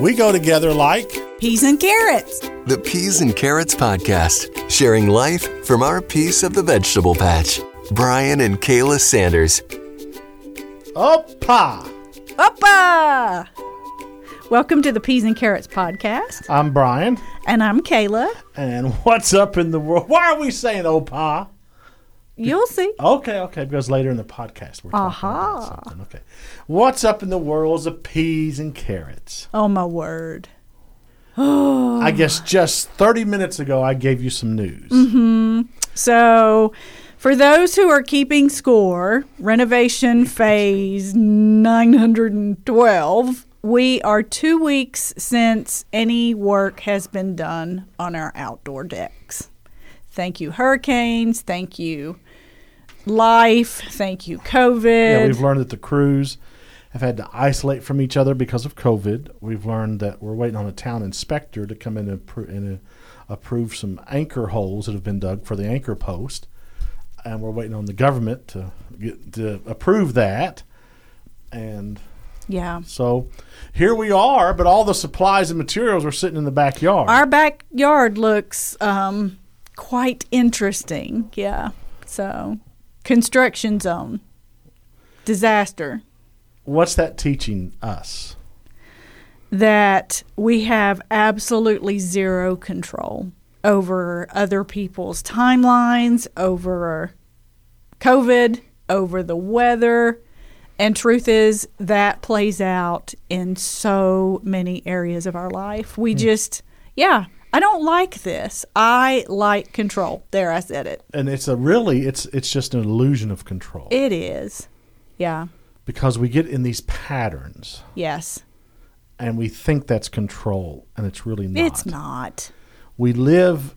We go together like Peas and carrots. The Peas and Carrots Podcast, sharing life from our piece of the vegetable patch. Brian and Kayla Sanders. Opa. Oppa! Welcome to the Peas and Carrots podcast. I'm Brian. And I'm Kayla. And what's up in the world? Why are we saying Opa? You'll see. Okay, okay, because later in the podcast we're talking Aha. about something. Okay. What's up in the worlds of peas and carrots? Oh, my word. I guess just 30 minutes ago I gave you some news. Mm-hmm. So, for those who are keeping score, renovation phase 912, we are two weeks since any work has been done on our outdoor decks. Thank you, hurricanes. Thank you, life. Thank you, COVID. Yeah, we've learned that the crews have had to isolate from each other because of COVID. We've learned that we're waiting on a town inspector to come in and, appro- and uh, approve some anchor holes that have been dug for the anchor post, and we're waiting on the government to get to approve that. And yeah. so here we are, but all the supplies and materials are sitting in the backyard. Our backyard looks um, quite interesting. Yeah. So, construction zone, disaster. What's that teaching us? That we have absolutely zero control over other people's timelines, over COVID, over the weather. And truth is, that plays out in so many areas of our life. We hmm. just, yeah, I don't like this. I like control. There, I said it. And it's a really it's it's just an illusion of control It is. Yeah. because we get in these patterns. Yes. and we think that's control, and it's really not. It's not. We live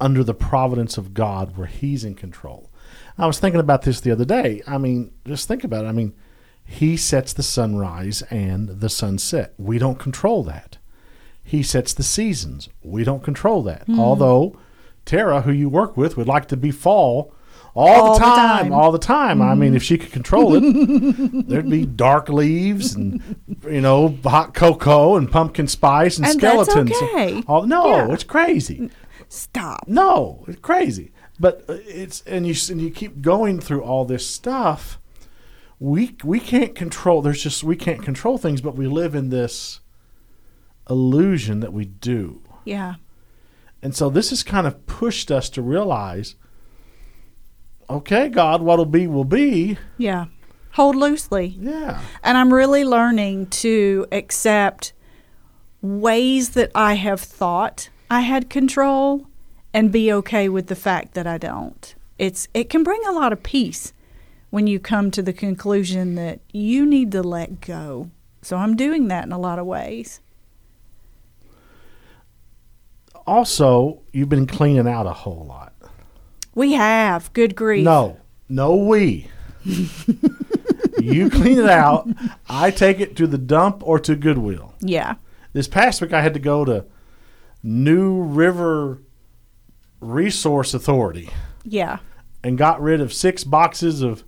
under the providence of God where He's in control. I was thinking about this the other day. I mean, just think about it. I mean, He sets the sunrise and the sunset. We don't control that. He sets the seasons. We don't control that. Hmm. Although Tara, who you work with, would like to be fall all, All the, the time, time. Mm-hmm. all the time. I mean, if she could control it, there'd be dark leaves and you know hot cocoa and pumpkin spice and, And that's skeletons. okay. All, no, Yeah. it's crazy. Stop. No, it's crazy. But uh, it's and you and you keep going through all this stuff. We we can't control. There's just we can't control things, but we live in this illusion that we do. Yeah. And so this has kind of pushed us to realize, okay, God, what'll be will be. Yeah. Hold loosely. Yeah. And I'm really learning to accept ways that I have thought I had control and be okay with the fact that I don't. It's it can bring a lot of peace when you come to the conclusion that you need to let go. So I'm doing that in a lot of ways. Also, you've been cleaning out a whole lot. We have good grief. No, no, we. you clean it out. I take it to the dump or to Goodwill. Yeah. This past week, I had to go to New River Resource Authority Yeah. and got rid of six boxes of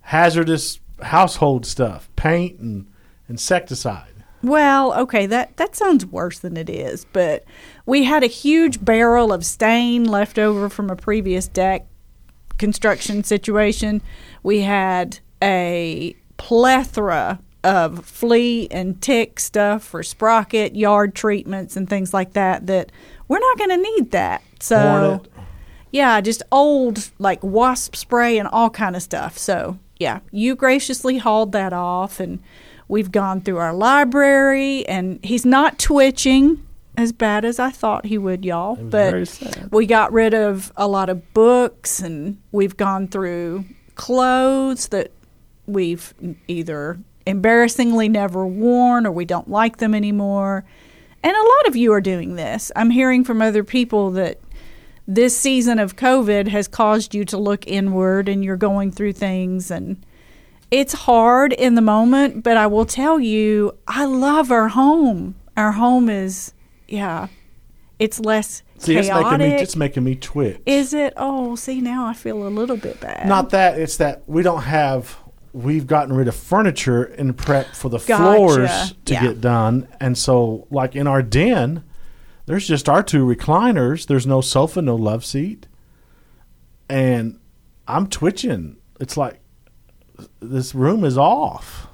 hazardous household stuff, paint and insecticide. Well, okay, that that sounds worse than it is, but we had a huge barrel of stain left over from a previous deck construction situation. We had a plethora of flea and tick stuff for sprocket, yard treatments and things like that that we're not going to need that. So Hornet. yeah, just old like wasp spray and all kind of stuff. So yeah, you graciously hauled that off, and we've gone through our library, and he's not twitching as bad as I thought he would, y'all. But we got rid of a lot of books, and we've gone through clothes that we've either embarrassingly never worn or we don't like them anymore. And a lot of you are doing this. I'm hearing from other people that this season of COVID has caused you to look inward and you're going through things and it's hard in the moment, but I will tell you, I love our home. Our home is, yeah, it's less See, it's chaotic. making me it's making me twitch. Is it? Oh, see, now I feel a little bit bad. Not that it's that we don't have we've gotten rid of furniture in prep for the Gotcha. floors to Yeah. get done. And so, like in our den, there's just our two recliners. There's no sofa, no love seat. And I'm twitching. It's like this room is off.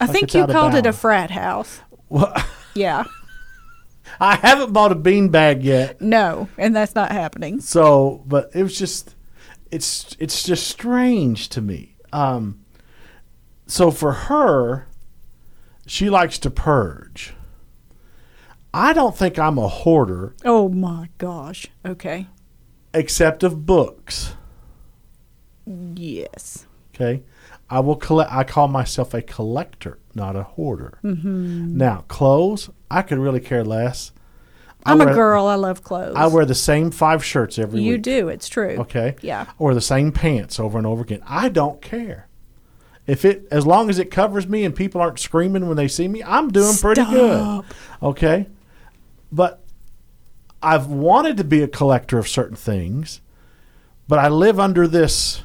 I Like think you called it a frat house. Well, Yeah. I haven't bought a beanbag yet. No, and that's not happening. So, but it was just, it's it's just strange to me. Um, so for her, she likes to purge. I don't think I'm a hoarder, Oh my gosh. Okay. except of books. Yes. Okay, I will collect. I call myself a collector, not a hoarder. Mm-hmm. Now, clothes, I could really care less. I'm a girl. I love clothes. I wear the same five shirts every You week. do. It's true. Okay. Yeah. Or the same pants over and over again. I don't care. If it as long as it covers me and people aren't screaming when they see me, I'm doing pretty good. Okay. But I've wanted to be a collector of certain things, but I live under this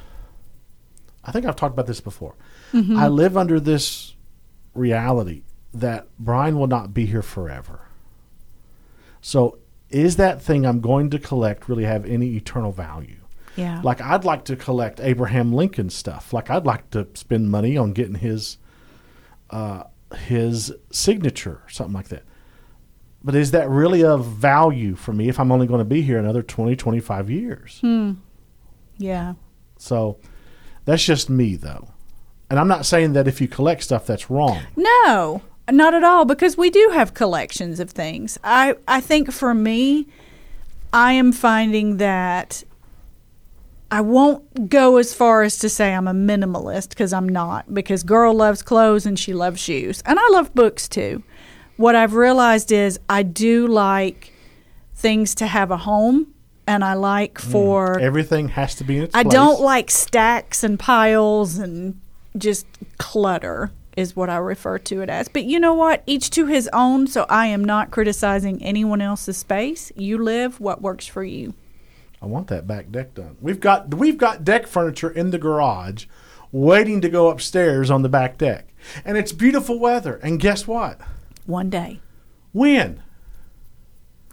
I think I've talked about this before. Mm-hmm. I live under this reality that Brian will not be here forever. So is that thing I'm going to collect really have any eternal value? Yeah. Like I'd like to collect Abraham Lincoln stuff. Like I'd like to spend money on getting his uh, his signature something like that. But is that really of value for me if I'm only going to be here another 20, 25 years? yeah. So that's just me though. And I'm not saying that if you collect stuff that's wrong. No, not at all. Because we do have collections of things. I I think for me, I am finding that I won't go as far as to say I'm a minimalist because I'm not. Because girl loves clothes and she loves shoes, and I love books too. What I've realized is I do like things to have a home, and I like mm. for Everything has to be in its I place. don't like stacks and piles and just clutter is what I refer to it as. But you know what? Each to his own, so I am not criticizing anyone else's space. You live what works for you. I want that back deck done. We've got we've got deck furniture in the garage waiting to go upstairs on the back deck. And it's beautiful weather. And guess what? One day. When?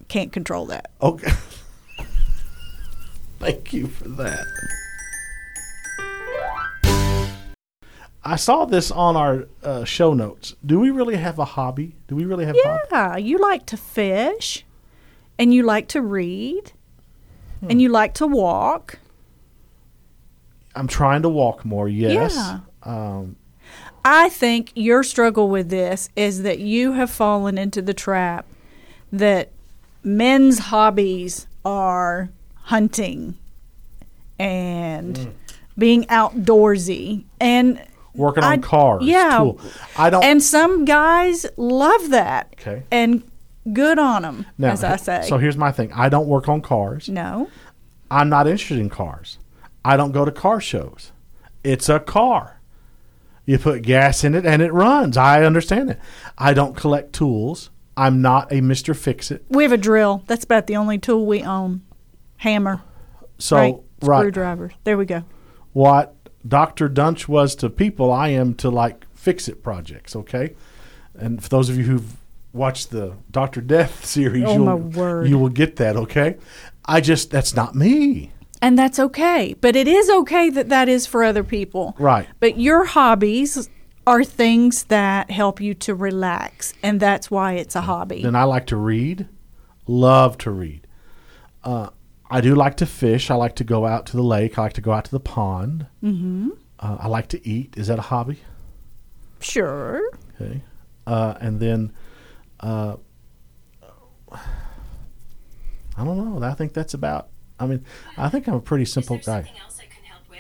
Can't control that. Okay. Thank you for that. I saw this on our uh, show notes. Do we really have a hobby? Do we really have a hobby? Yeah, you like to fish and you like to read and you like to walk. I'm trying to walk more, yes. Yeah. Um, I think your struggle with this is that you have fallen into the trap that men's hobbies are hunting and Mm. being outdoorsy and working on I- cars. yeah. Cool. I don't. and some guys love that. Okay. And good on them, now, as I say. So here's my thing I don't work on cars. no. I'm not interested in cars. I don't go to car shows. It's a car. You put gas in it and it runs. I understand it. I don't collect tools. I'm not a Mr. Fix It. We have a drill. That's about the only tool we own. Hammer. So, right. right. Screwdrivers. There we go. What Dr. Duntsch was to people, I am to like fix it projects, okay? And for those of you who've watched the Dr. Death series, Oh, you'll, my word. you will get that, okay? I just, that's not me. And that's okay. But it is okay that that is for other people. Right. But your hobbies are things that help you to relax. And that's why it's a hobby. Then I like to read, love to read. Uh, I do like to fish. I like to go out to the lake. I like to go out to the pond. Mm-hmm. Uh, I like to eat. Is that a hobby? Sure. Okay. Uh, and then, uh, I don't know. I think that's about. I mean, I think I'm a pretty simple Is there guy. something else I can help with?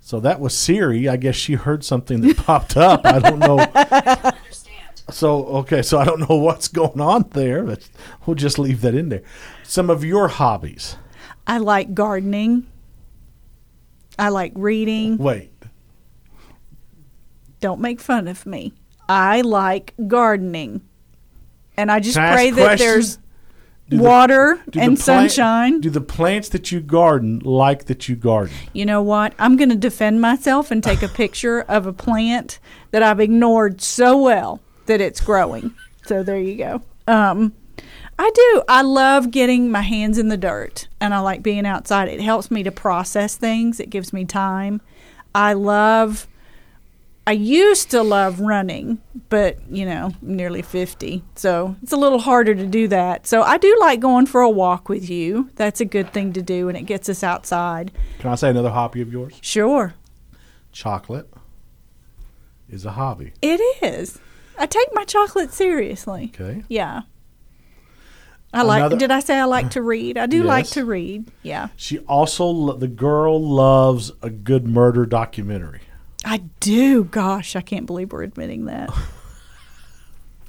So that was Siri. I guess she heard something that popped up. I don't know. Understand. So okay, so I don't know what's going on there, but we'll just leave that in there. Some of your hobbies. I like gardening. I like reading. Wait. Don't make fun of me. I like gardening. And I just Can pray a that question? there's do water the and plant- sunshine. Do the plants that you garden like that you garden? You know what? I'm going to defend myself and take a picture of a plant that I've ignored so well that it's growing. So there you go. Um, I do. I love getting my hands in the dirt and I like being outside. It helps me to process things, it gives me time. I love. I used to love running, but you know, I'm nearly 50. So it's a little harder to do that. So I do like going for a walk with you. That's a good thing to do and it gets us outside. Can I say another hobby of yours? Sure. Chocolate is a hobby. It is. I take my chocolate seriously. Okay. Yeah. I like. Another- did I say I like to read? I do like to read. Yeah, She also the girl loves a good murder documentary. I do. Gosh, I can't believe we're admitting that.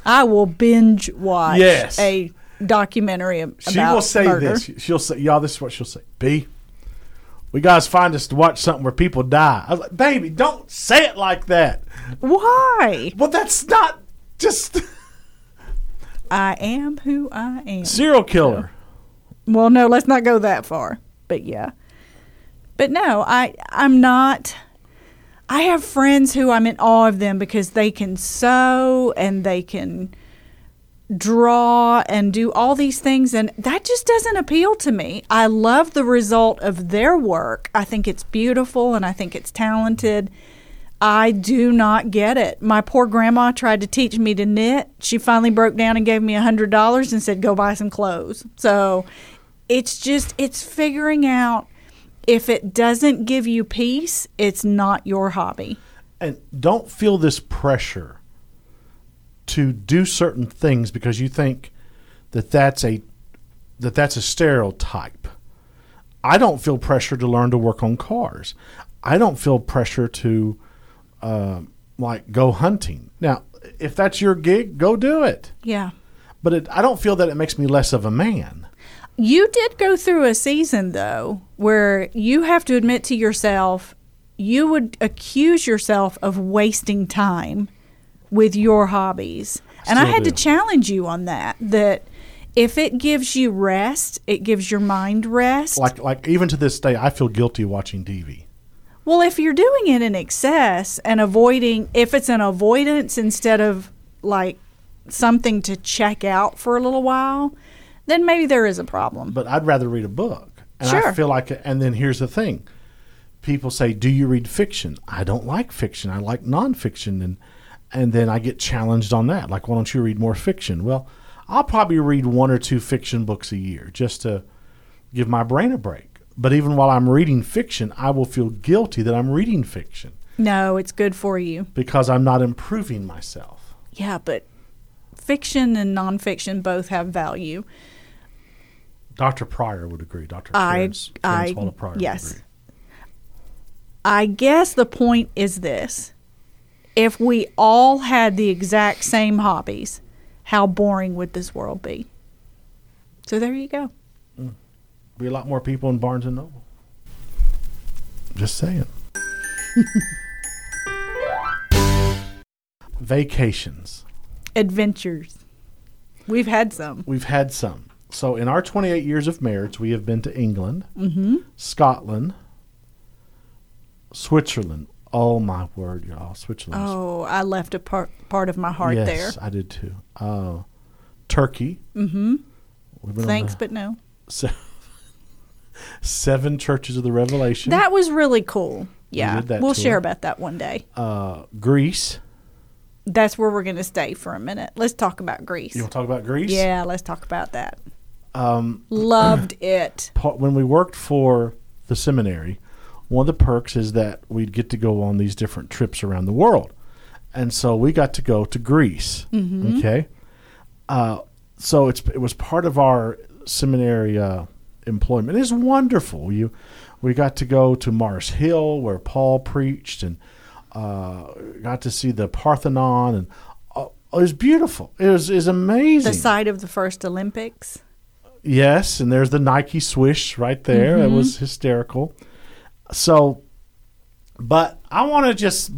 I will binge watch Yes. a documentary ab- She about will say murder. this. She'll say, "Y'all, this is what she'll say." B, we guys find us to watch something where people die. I was like, "Baby, don't say it like that." Why? Well, that's not just I am who I am. serial killer. Well, no, let's not go that far. But yeah. But no, I I'm not I have friends who I'm in awe of them because they can sew and they can draw and do all these things and that just doesn't appeal to me. I love the result of their work. I think it's beautiful and I think it's talented. I do not get it. My poor grandma tried to teach me to knit. She finally broke down and gave me a hundred dollars and said, "Go buy some clothes." So it's just it's figuring out if it doesn't give you peace, it's not your hobby. and don't feel this pressure to do certain things because you think that that's a that that's a stereotype. I don't feel pressure to learn to work on cars. I don't feel pressure to uh, like go hunting. Now, if that's your gig, go do it. Yeah. But it, I don't feel that it makes me less of a man. You did go through a season though where you have to admit to yourself you would accuse yourself of wasting time with your hobbies. And I Still had to challenge you on that that if it gives you rest, it gives your mind rest. Like like even to this day, I feel guilty watching TV. Well, if you're doing it in excess and avoiding, if it's an avoidance instead of like something to check out for a little while, then maybe there is a problem. but I'd rather read a book. And I feel like, and then here's the thing: people say, "Do you read fiction?" I don't like fiction. I like nonfiction, and and then I get challenged on that. Like, why don't you read more fiction? Well, I'll probably read one or two fiction books a year just to give my brain a break. But even while I'm reading fiction, I will feel guilty that I'm reading fiction No, it's good for you. because I'm not improving myself. Yeah, but fiction and nonfiction both have value. Dr. Pryor would agree. Dr. I- I- Pryor yes. would agree. I guess the point is this if we all had the exact same hobbies, how boring would this world be? So there you go. Be a lot more people in Barnes and Noble. Just saying. Vacations. Adventures. We've had some. We've had some. So in our 28 years of marriage, we have been to England, Mm-hmm. Scotland, Switzerland. Oh my word, y'all! Switzerland. Oh, I left a part part of my heart yes, there. Yes, I did too. Uh, Turkey. We've been on Thanks, the but no. se- seven churches of the Revelation. That was really cool. Yeah, we'll tour. share about that one day. uh, Greece. That's where we're going to stay for a minute. Let's talk about Greece. You want to talk about Greece? Yeah, let's talk about that. Um, Loved it. when we worked for the seminary, one of the perks is that we'd get to go on these different trips around the world, and so we got to go to Greece. Okay, uh, so it's it was part of our seminary uh, employment. It's wonderful. You, we got to go to Mars Hill where Paul preached, and uh, got to see the Parthenon, and uh, it was beautiful. It was is amazing. The site of the first Olympics. Yes, and there's the Nike swish right there. It was hysterical. So, but I want to just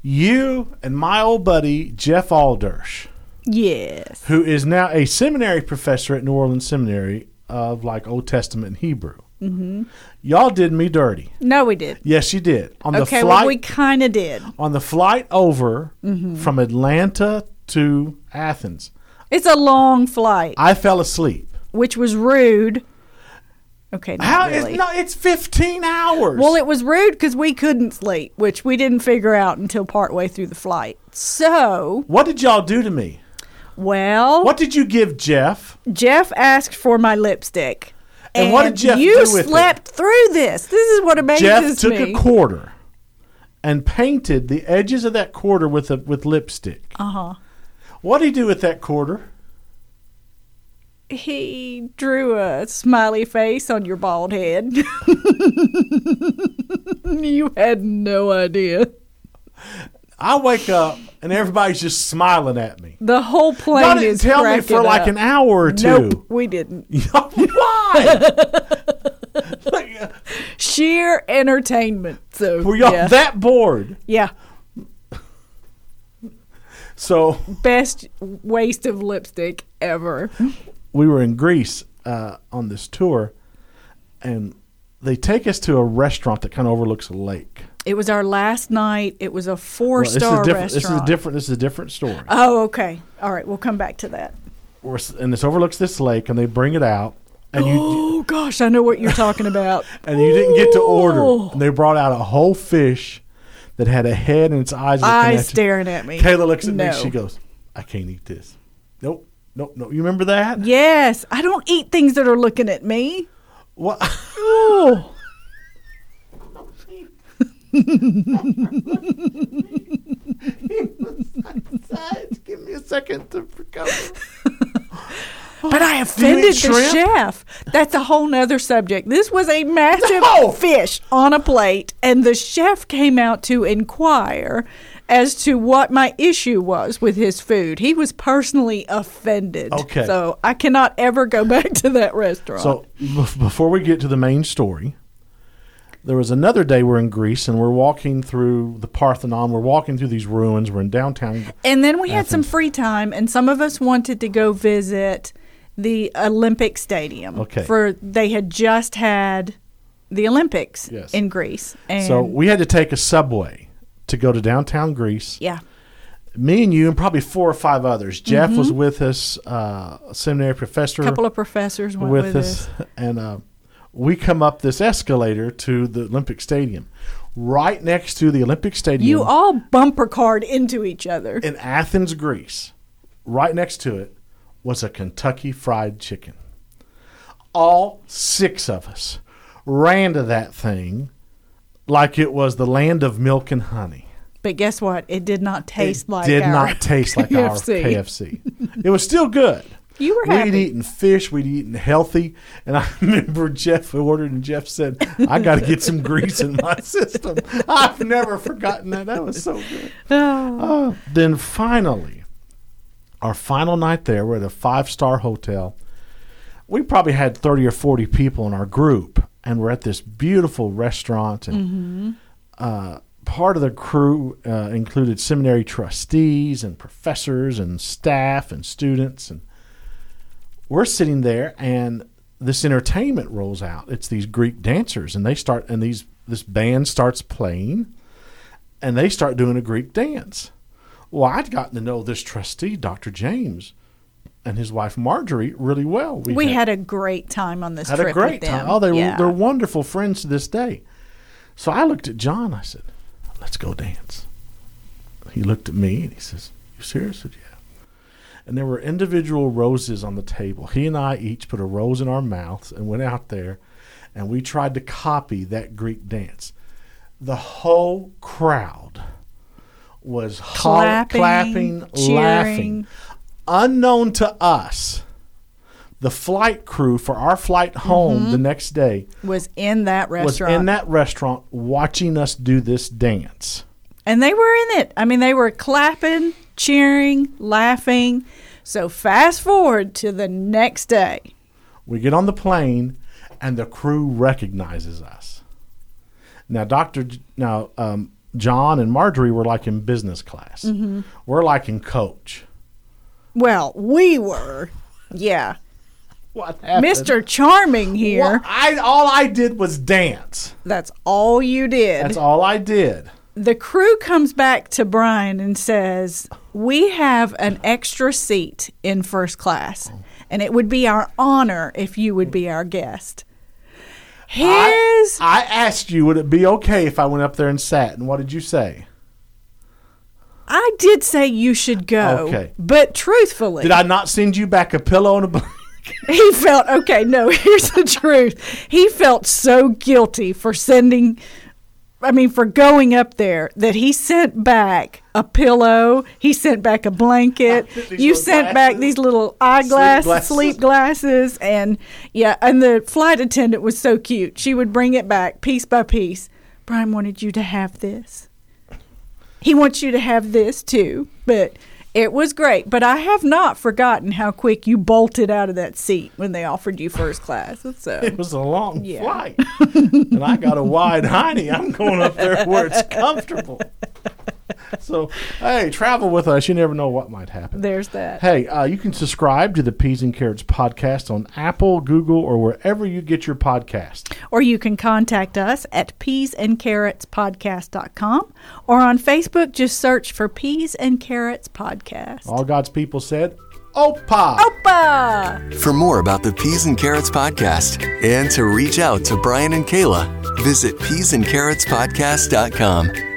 you and my old buddy Jeff Aldersh. Yes. who is now a seminary professor at New Orleans Seminary of like Old Testament Hebrew. Mm-hmm. Y'all did me dirty. No, we did. Yes, you did. On Okay, the well, flight we kind of did. on the flight over Mm-hmm. from Atlanta to Athens, It's a long flight, I fell asleep. which was rude. Okay, How really. is no? It's fifteen hours. Well, it was rude because we couldn't sleep, which we didn't figure out until partway through the flight. So, what did y'all do to me? Well, What did you give Jeff? Jeff asked for my lipstick. And what did Jeff you do with it? slept through this. This is what amazes Jeff took me. a quarter and painted the edges of that quarter with a, with lipstick. uh huh. What did he do with that quarter? He drew a smiley face on your bald head. you had no idea. I wake up and everybody's just smiling at me. The whole plane Y'all didn't is tell me for like up. an hour or two. Nope, we didn't. Why? Sheer entertainment. So Were y'all yeah. that bored? yeah, So best waste of lipstick ever. we were in Greece uh, on this tour, and they take us to a restaurant that kind of overlooks a lake. It was our last night. It was a four well, star restaurant. This is a different. This is a different story. Oh, okay. All right, we'll come back to that. We're and this overlooks this lake, and they bring it out, and you Oh gosh, I know what you're talking about. and you didn't get to order. And oh. they brought out a whole fish that had a head and its eyes Eyes at staring at me. Kayla looks at no. me. She goes, "I can't eat this." Nope, nope, nope. You remember that? Yes, I don't eat things that are looking at me. What? Give me a second to recover. but I offended the chef. That's a whole nother subject. This was a massive No. fish on a plate, and the chef came out to inquire as to what my issue was with his food. He was personally offended. Okay. So I cannot ever go back to that restaurant. So bef- before we get to the main story, there was another day we're in Greece and we're walking through the Parthenon. We're walking through these ruins. We're in downtown. And then we had some free time, and some of us wanted to go visit the Olympic Stadium. Okay. For they had just had the Olympics Yes. in Greece. And So we had to take a subway to go to downtown Greece. yeah. Me and you and probably four or five others. Jeff was with us, uh, a seminary professor A couple of professors went with, with, us, and uh, we come up this escalator to the Olympic Stadium. Right next to the Olympic Stadium, You all bumper card into each other. in Athens, Greece, right next to it was a Kentucky Fried Chicken. All six of us ran to that thing like it was the land of milk and honey. But guess what? It did not taste it like did our not taste like our KFC. KFC. It was still good. You were We'd eaten fish. We'd eaten healthy. And I remember Jeff ordered, and Jeff said, "I got to get some grease in my system." I've never forgotten that. That was so good. Oh. Uh, then finally, our final night there, we're at a five star hotel. We probably had 30 or 40 people in our group, and we're at this beautiful restaurant. And uh, part of the crew uh, included seminary trustees and professors and staff and students. And we're sitting there, and this entertainment rolls out. It's these Greek dancers, and they start, and these this band starts playing and they start doing a Greek dance. Well, I'd gotten to know this trustee, Dr. James, and his wife Marjorie really well. We had a great time on this had trip. a great time. Oh, they yeah. were they're wonderful friends to this day. So I looked at John. I said, "Let's go dance." He looked at me and he says, "You serious?" I said, "Yeah." And there were individual roses on the table. He and I each put a rose in our mouths and went out there, and we tried to copy that Greek dance. The whole crowd was Clapping, clapping, cheering. laughing. Unknown to us, the flight crew for our flight home the next day was in that restaurant. was Mm-hmm. restaurant. in that restaurant watching us do this dance. And they were in it. I mean, they were clapping, cheering, laughing. So fast forward to the next day. We get on the plane, and the crew recognizes us. Now, Doctor, now um, John and Marjorie were like in business class. Mm-hmm. We're like in coach. Well, we were. Yeah. What happened? Mr. Charming here. Well, I all I did was dance. That's all you did. That's all I did. The crew comes back to Brian and says, We have an extra seat in first class, and it would be our honor if you would be our guest. His. I, I asked you, would it be okay if I went up there and sat? And what did you say? I did say you should go. Okay. But truthfully, Did I not send you back a pillow and a blanket? he felt okay. No, here's the truth. He felt so guilty for sending. I mean, for going up there, that he sent back a pillow. He sent back a blanket. You sent back these little eyeglasses, glasses. sleep glasses, and yeah. And the flight attendant was so cute. She would bring it back piece by piece. Brian wanted you to have this. He wants you to have this too, but it was great. But I have not forgotten how quick you bolted out of that seat when they offered you first class. So uh, It was a long Yeah. flight. and I got a wide hiney. I'm going up there where it's comfortable. So, hey, travel with us. You never know what might happen. there's that. Hey, uh, you can subscribe to the Peas and Carrots podcast on Apple, Google, or wherever you get your podcast. Or you can contact us at peasandcarrotspodcast.com or on Facebook, just search for Peas and Carrots Podcast. All God's people said, Opa! Opa! For more about the Peas and Carrots podcast and to reach out to Brian and Kayla, visit peasandcarrotspodcast.com.